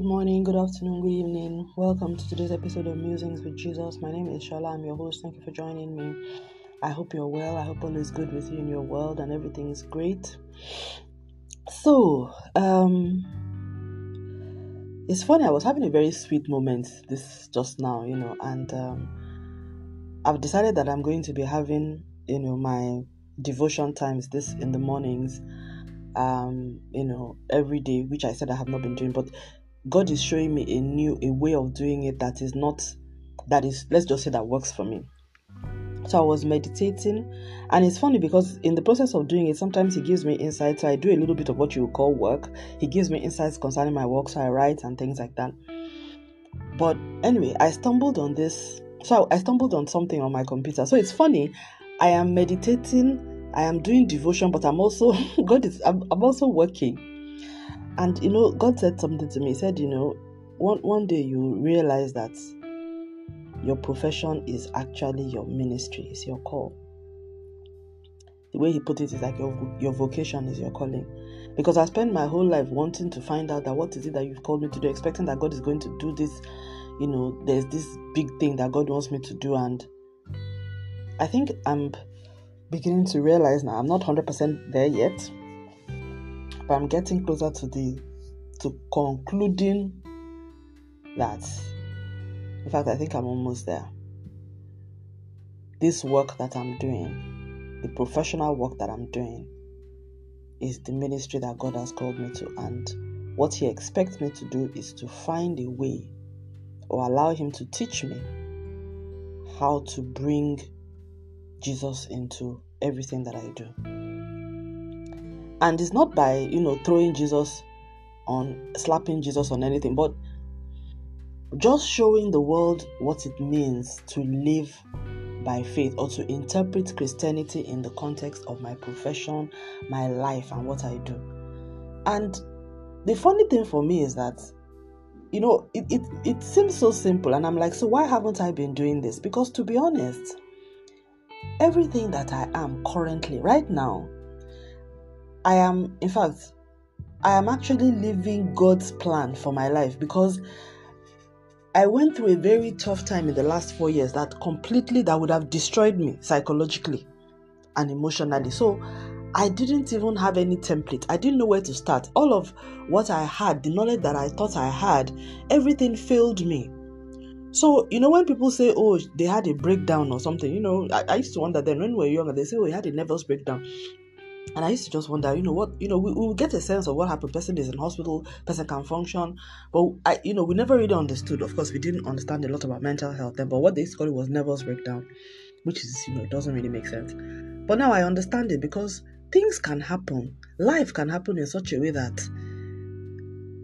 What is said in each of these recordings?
Good morning, good afternoon, good evening. Welcome to today's episode of Musings with Jesus. My name is Shola. I'm your host. Thank you for joining me. I hope you're well. I hope all is good with you in your world and everything is great. So, um, it's funny. I was having a very sweet moment this just now, you know, and um, I've decided that I'm going to be having, you know, my devotion times this in the mornings um you know every day which i said i have not been doing but God is showing me a new a way of doing it that is not that is let's just say that works for me. So I was meditating, and it's funny because in the process of doing it, sometimes He gives me insights. So I do a little bit of what you would call work. He gives me insights concerning my work, so I write and things like that. But anyway, I stumbled on this. So I stumbled on something on my computer. So it's funny. I am meditating. I am doing devotion, but I'm also God is. I'm, I'm also working and you know, God said something to me. He said, you know, one one day you realize that your profession is actually your ministry, it's your call. The way he put it is like your your vocation is your calling. Because I spent my whole life wanting to find out that what is it that you've called me to do, expecting that God is going to do this, you know, there's this big thing that God wants me to do. And I think I'm beginning to realize now I'm not 100% there yet but I'm getting closer to the to concluding that in fact I think I'm almost there. This work that I'm doing, the professional work that I'm doing, is the ministry that God has called me to, and what He expects me to do is to find a way or allow Him to teach me how to bring Jesus into everything that I do. And it's not by, you know, throwing Jesus on, slapping Jesus on anything, but just showing the world what it means to live by faith or to interpret Christianity in the context of my profession, my life, and what I do. And the funny thing for me is that, you know, it, it, it seems so simple. And I'm like, so why haven't I been doing this? Because to be honest, everything that I am currently, right now, I am, in fact, I am actually living God's plan for my life because I went through a very tough time in the last four years that completely that would have destroyed me psychologically and emotionally. So I didn't even have any template. I didn't know where to start. All of what I had, the knowledge that I thought I had, everything failed me. So, you know, when people say, oh, they had a breakdown or something, you know, I, I used to wonder then when we were younger, they say, oh, he had a nervous breakdown. And I used to just wonder, you know, what, you know, we, we get a sense of what happened. Person is in hospital, person can function. But, I, you know, we never really understood. Of course, we didn't understand a lot about mental health then. But what they called it was nervous breakdown, which is, you know, doesn't really make sense. But now I understand it because things can happen. Life can happen in such a way that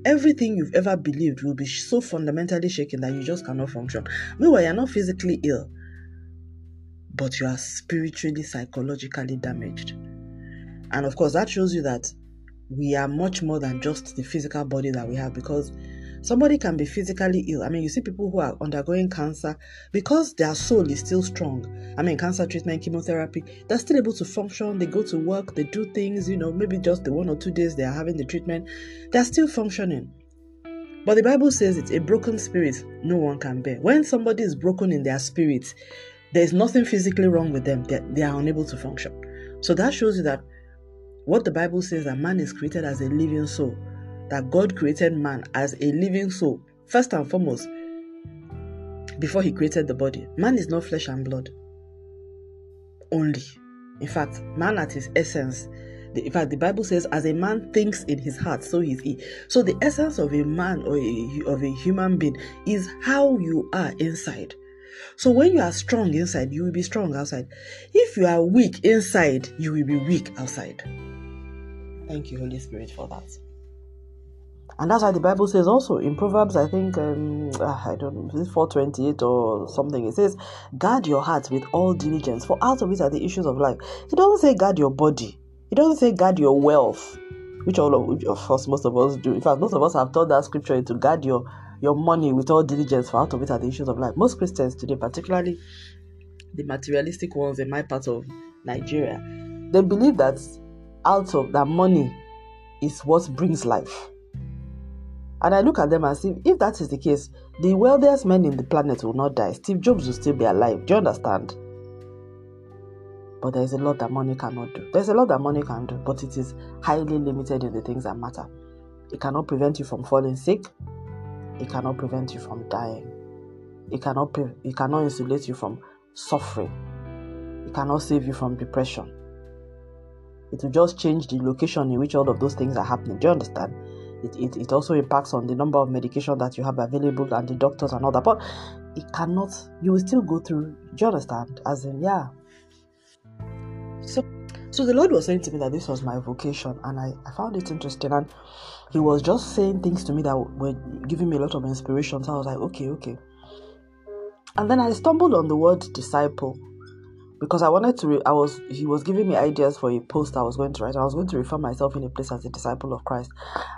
everything you've ever believed will be so fundamentally shaken that you just cannot function. Meanwhile, you're not physically ill, but you are spiritually, psychologically damaged. And of course, that shows you that we are much more than just the physical body that we have because somebody can be physically ill. I mean, you see people who are undergoing cancer because their soul is still strong. I mean, cancer treatment, chemotherapy, they're still able to function. They go to work, they do things, you know, maybe just the one or two days they are having the treatment, they're still functioning. But the Bible says it's a broken spirit no one can bear. When somebody is broken in their spirit, there's nothing physically wrong with them, they, they are unable to function. So that shows you that what the Bible says that man is created as a living soul, that God created man as a living soul, first and foremost, before he created the body. Man is not flesh and blood only. In fact, man at his essence, in fact, the Bible says, as a man thinks in his heart, so is he. So the essence of a man or a, of a human being is how you are inside. So when you are strong inside, you will be strong outside. If you are weak inside, you will be weak outside. Thank you, Holy Spirit, for that. And that's why the Bible says also in Proverbs, I think, um, ah, I don't know, is 428 or something, it says, guard your heart with all diligence, for out of it are the issues of life. It doesn't say guard your body, it doesn't say guard your wealth, which all of, which of course most of us do. In fact, most of us have taught that scripture to guard your, your money with all diligence, for out of it are the issues of life. Most Christians today, particularly the materialistic ones in my part of Nigeria, they believe that out of that money is what brings life. And I look at them and see if that is the case, the wealthiest men in the planet will not die. Steve Jobs will still be alive. Do you understand? But there's a lot that money cannot do. There's a lot that money can do, but it is highly limited in the things that matter. It cannot prevent you from falling sick. It cannot prevent you from dying. It cannot pre- it cannot insulate you from suffering. It cannot save you from depression. It will just change the location in which all of those things are happening. Do you understand? It, it, it also impacts on the number of medication that you have available and the doctors and all that. But it cannot, you will still go through. Do you understand? As in, yeah. So, so the Lord was saying to me that this was my vocation, and I, I found it interesting. And He was just saying things to me that were giving me a lot of inspiration. So I was like, okay, okay. And then I stumbled on the word disciple because I wanted to. Re- I was he was giving me ideas for a post I was going to write. I was going to refer myself in a place as a disciple of Christ,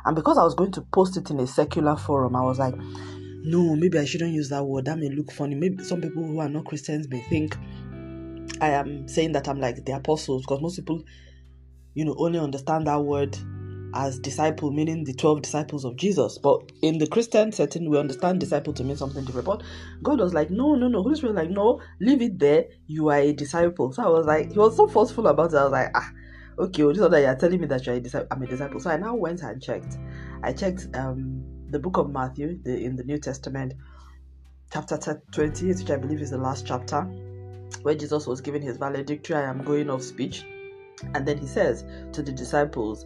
and because I was going to post it in a secular forum, I was like, no, maybe I shouldn't use that word. That may look funny. Maybe some people who are not Christians may think I am saying that I'm like the apostles because most people, you know, only understand that word as disciple, meaning the 12 disciples of Jesus. But in the Christian setting, we understand disciple to mean something different. But God was like, no, no, no. Holy Spirit, like, no, leave it there. You are a disciple. So I was like, he was so forceful about it. I was like, ah, okay, well, this is that you're telling me that you're a disciple. I'm a disciple. So I now went and checked. I checked um the book of Matthew the, in the New Testament, chapter 20, which I believe is the last chapter, where Jesus was giving his valedictory, I am going off speech. And then he says to the disciples,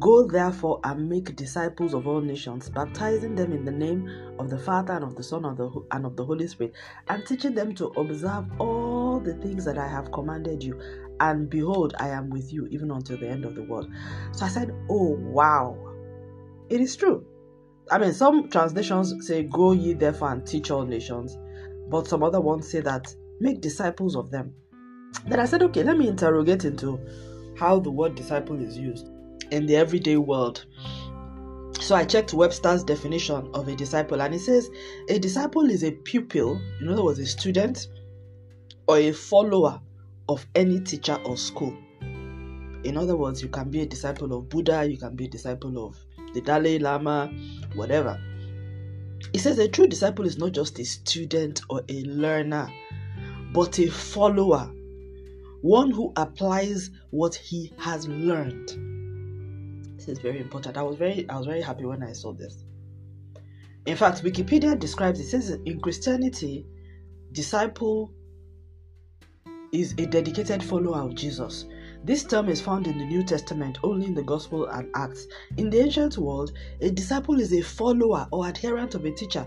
Go therefore and make disciples of all nations, baptizing them in the name of the Father and of the Son and of the, Holy Spirit, and teaching them to observe all the things that I have commanded you. And behold, I am with you even until the end of the world. So I said, Oh, wow. It is true. I mean, some translations say, Go ye therefore and teach all nations, but some other ones say that make disciples of them. Then I said, Okay, let me interrogate into how the word disciple is used in the everyday world. So I checked Webster's definition of a disciple, and it says a disciple is a pupil, in other words, a student or a follower of any teacher or school. In other words, you can be a disciple of Buddha, you can be a disciple of the Dalai Lama, whatever. It says a true disciple is not just a student or a learner, but a follower, one who applies what he has learned. This is very important. I was very I was very happy when I saw this. In fact, Wikipedia describes it says in Christianity, disciple is a dedicated follower of Jesus. This term is found in the New Testament only in the Gospel and Acts. In the ancient world, a disciple is a follower or adherent of a teacher.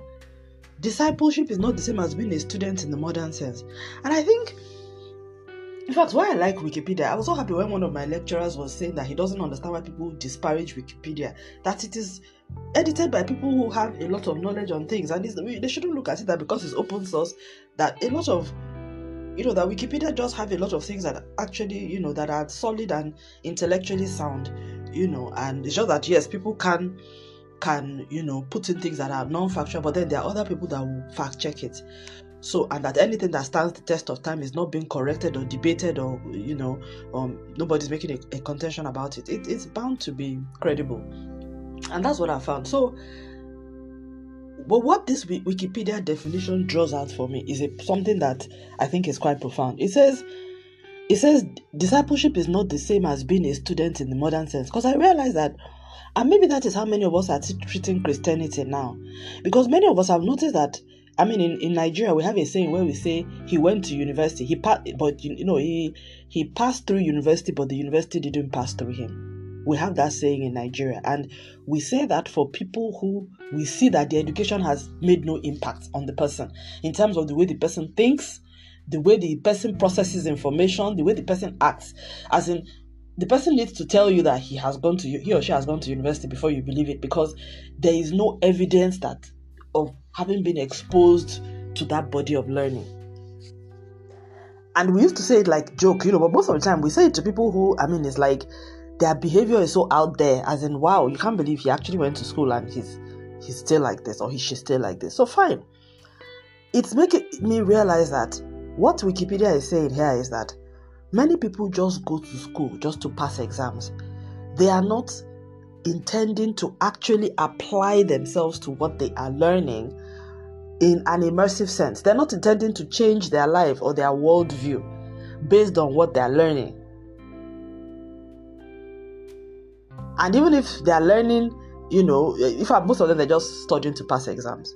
Discipleship is not the same as being a student in the modern sense. And I think in fact, why I like Wikipedia, I was so happy when one of my lecturers was saying that he doesn't understand why people disparage Wikipedia, that it is edited by people who have a lot of knowledge on things, and they shouldn't look at it that because it's open source, that a lot of you know that Wikipedia just have a lot of things that actually you know that are solid and intellectually sound, you know, and it's just that yes, people can can you know put in things that are non-factual, but then there are other people that will fact check it. So and that anything that stands the test of time is not being corrected or debated or you know um, nobody's making a, a contention about it. it it's bound to be credible. And that's what i found. So but what this wikipedia definition draws out for me is a, something that i think is quite profound. It says it says discipleship is not the same as being a student in the modern sense. Because i realize that and maybe that is how many of us are treating christianity now because many of us have noticed that I mean, in, in Nigeria, we have a saying where we say he went to university. He passed, but you know, he he passed through university, but the university didn't pass through him. We have that saying in Nigeria, and we say that for people who we see that the education has made no impact on the person in terms of the way the person thinks, the way the person processes information, the way the person acts. As in, the person needs to tell you that he has gone to he or she has gone to university before you believe it because there is no evidence that of having been exposed to that body of learning. And we used to say it like joke, you know, but most of the time we say it to people who, I mean, it's like their behavior is so out there, as in, wow, you can't believe he actually went to school and he's he's still like this or he should still like this. So fine. It's making me realize that what Wikipedia is saying here is that many people just go to school just to pass exams. They are not intending to actually apply themselves to what they are learning in an immersive sense. They're not intending to change their life or their worldview based on what they're learning. And even if they're learning, you know, if most of them they're just studying to pass exams.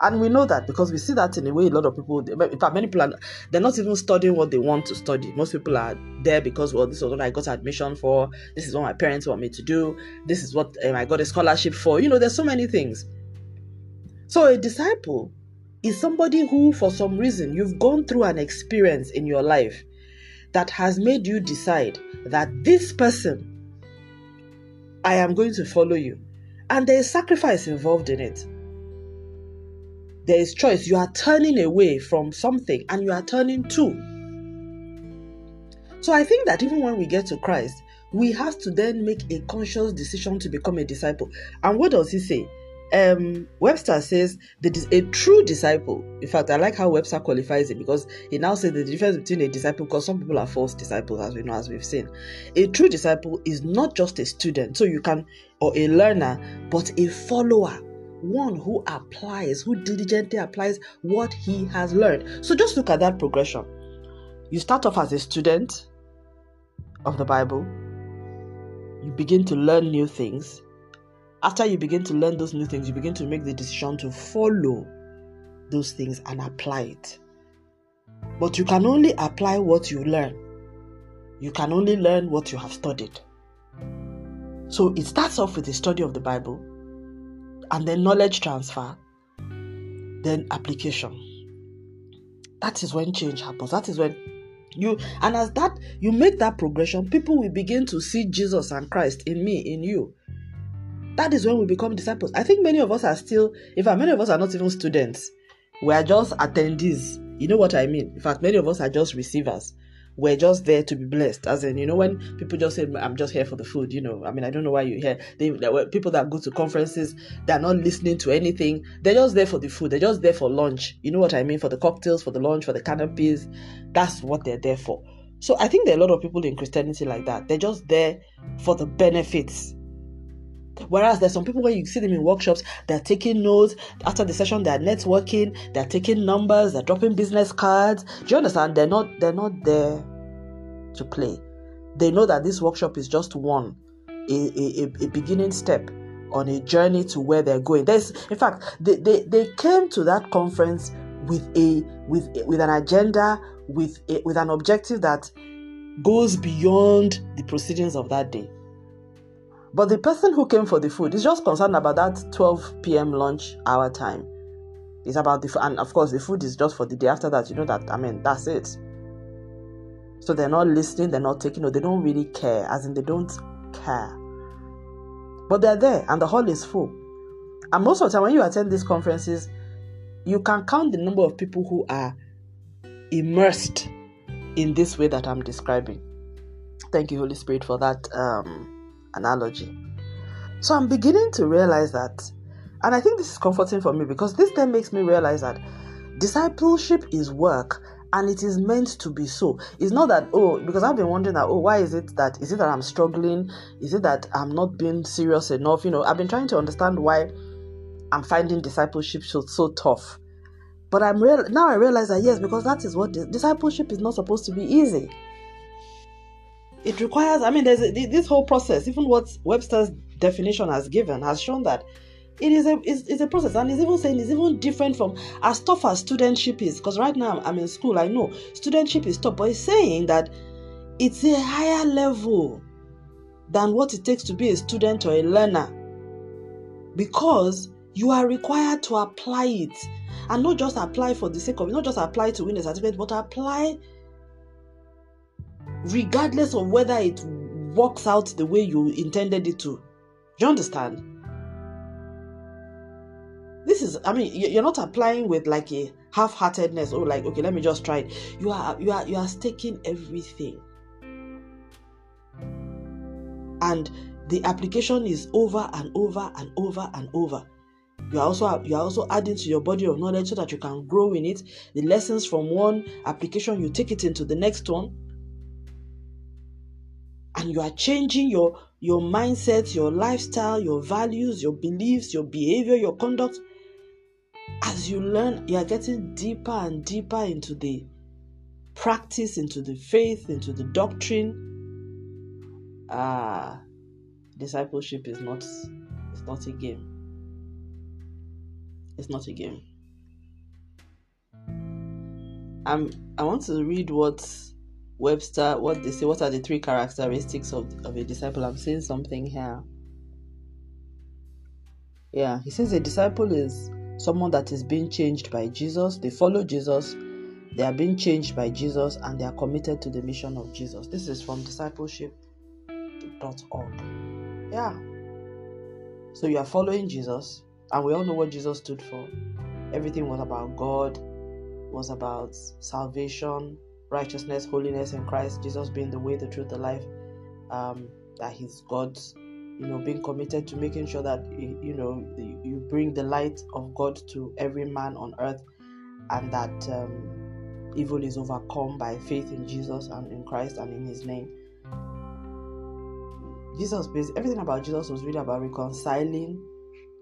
And we know that because we see that in a way a lot of people, in fact, many people are they're not even studying what they want to study. Most people are there because well, this is what I got admission for. This is what my parents want me to do. This is what um, I got a scholarship for. You know, there's so many things. So a disciple is somebody who, for some reason, you've gone through an experience in your life that has made you decide that this person, I am going to follow you. And there is sacrifice involved in it. There is choice. You are turning away from something and you are turning to. So I think that even when we get to Christ, we have to then make a conscious decision to become a disciple. And what does he say? um, Webster says that a true disciple. In fact, I like how Webster qualifies it because he now says the difference between a disciple, because some people are false disciples, as we know, as we've seen. A true disciple is not just a student, so you can, or a learner, but a follower, one who applies, who diligently applies what he has learned. So just look at that progression. You start off as a student of the Bible, you begin to learn new things after you begin to learn those new things, you begin to make the decision to follow those things and apply it. But you can only apply what you learn. You can only learn what you have studied. So it starts off with the study of the Bible, and then knowledge transfer, then application. That is when change happens. That is when you and as that you make that progression, people will begin to see Jesus and Christ in me, in you. That is when we become disciples. I think many of us are still, in fact, many of us are not even students. We are just attendees. You know what I mean? In fact, many of us are just receivers. We're just there to be blessed. As in, you know, when people just say, I'm just here for the food, you know, I mean, I don't know why you're here. They, people that go to conferences, they're not listening to anything. They're just there for the food. They're just there for lunch. You know what I mean? For the cocktails, for the lunch, for the canopies. That's what they're there for. So I think there are a lot of people in Christianity like that. They're just there for the benefits Whereas there's some people where you see them in workshops, they're taking notes. After the session, they're networking, they're taking numbers, they're dropping business cards. Do you understand? They're not they're not there to play. They know that this workshop is just one, a, a, a beginning step on a journey to where they're going. There's in fact they, they, they came to that conference with a with with an agenda, with a, with an objective that goes beyond the proceedings of that day. But the person who came for the food is just concerned about that 12 p.m. lunch hour time. It's about the and of course the food is just for the day after that. You know that I mean that's it. So they're not listening, they're not taking, no, they don't really care, as in they don't care. But they're there and the hall is full. And most of the time when you attend these conferences, you can count the number of people who are immersed in this way that I'm describing. Thank you, Holy Spirit, for that um, analogy. So I'm beginning to realize that, and I think this is comforting for me because this then makes me realize that discipleship is work and it is meant to be so. It's not that, oh, because I've been wondering that, oh, why is it that, is it that I'm struggling? Is it that I'm not being serious enough? You know, I've been trying to understand why I'm finding discipleship so, so tough. But I'm real now I realize that yes, because that is what discipleship is not supposed to be easy it requires i mean there's a, this whole process even what webster's definition has given has shown that it is a it's, it's a process and it's even saying it's even different from as tough as studentship is because right now i'm in school i know studentship is tough but he's saying that it's a higher level than what it takes to be a student or a learner because you are required to apply it and not just apply for the sake of it not just apply to win a certificate but apply regardless of whether it works out the way you intended it to. You understand? This is, I mean, you're not applying with like a half-heartedness or like, okay, let me just try it. You are, you are, you are staking everything, and the application is over and over and over and over. You are also you are also adding to your body of knowledge so that you can grow in it. The lessons from one application, you take it into the next one and you are changing your your mindset, your lifestyle, your values, your beliefs, your behavior, your conduct. As you learn, you are getting deeper and deeper into the practice, into the faith, into the doctrine. Ah, discipleship is not it's not a game. It's not a game. I'm I want to read what Webster, what they say, what are the three characteristics of, of a disciple? I'm saying something here. Yeah, he says a disciple is someone that is being changed by Jesus. They follow Jesus, they are being changed by Jesus, and they are committed to the mission of Jesus. This is from discipleship.org. Yeah. So you are following Jesus, and we all know what Jesus stood for. Everything was about God, was about salvation, righteousness, holiness in Christ, Jesus being the way, the truth, the life, um, that He's God's, you know, being committed to making sure that, you know, you bring the light of God to every man on earth and that um, evil is overcome by faith in Jesus and in Christ and in His name. Jesus, everything about Jesus was really about reconciling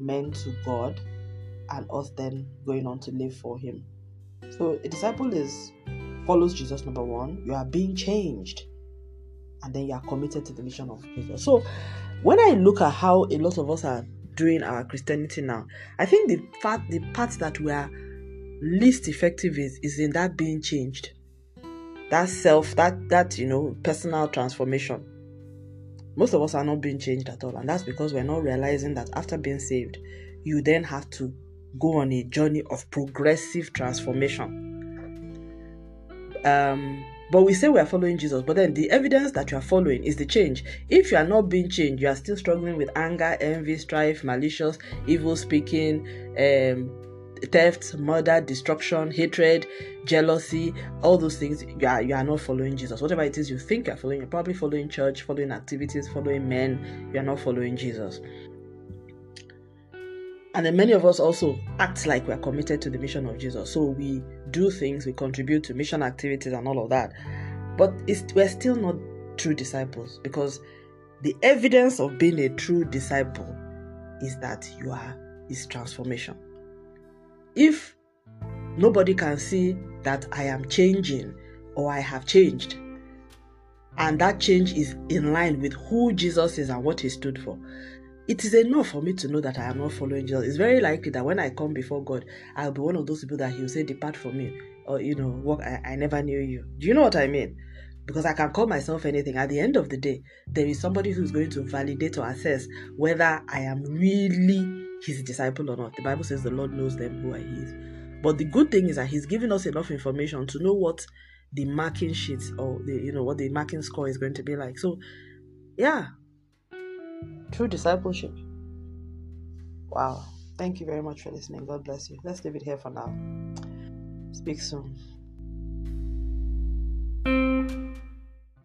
men to God and us then going on to live for Him. So a disciple is follows Jesus, number one, you are being changed. And then you are committed to the mission of Jesus. So when I look at how a lot of us are doing our Christianity now, I think the part the part that we are least effective is is in that being changed. That self, that that you know, personal transformation. Most of us are not being changed at all, and that's because we're not realizing that after being saved, you then have to go on a journey of progressive transformation um but we say we are following Jesus, but then the evidence that you are following is the change. If you are not being changed, you are still struggling with anger, envy, strife, malicious, evil speaking, um, theft, murder, destruction, hatred, jealousy, all those things, you are, you are not following Jesus. Whatever it is you think you're following, you're probably following church, following activities, following men, you are not following Jesus. And then many of us also act like we're committed to the mission of Jesus. So we do things, we contribute to mission activities and all of that. But we're still not true disciples because the evidence of being a true disciple is that you are is transformation. If nobody can see that I am changing or I have changed, and that change is in line with who Jesus is and what he stood for, it is enough for me to know that I am not following Jesus. It's very likely that when I come before God, I'll be one of those people that He'll say, Depart from me, or you know, walk, I, I never knew you. Do you know what I mean? Because I can call myself anything. At the end of the day, there is somebody who's going to validate or assess whether I am really his disciple or not. The Bible says the Lord knows them who are his. But the good thing is that He's giving us enough information to know what the marking sheets or the you know what the marking score is going to be like. So yeah, True discipleship. Wow. Thank you very much for listening. God bless you. Let's leave it here for now. Speak soon.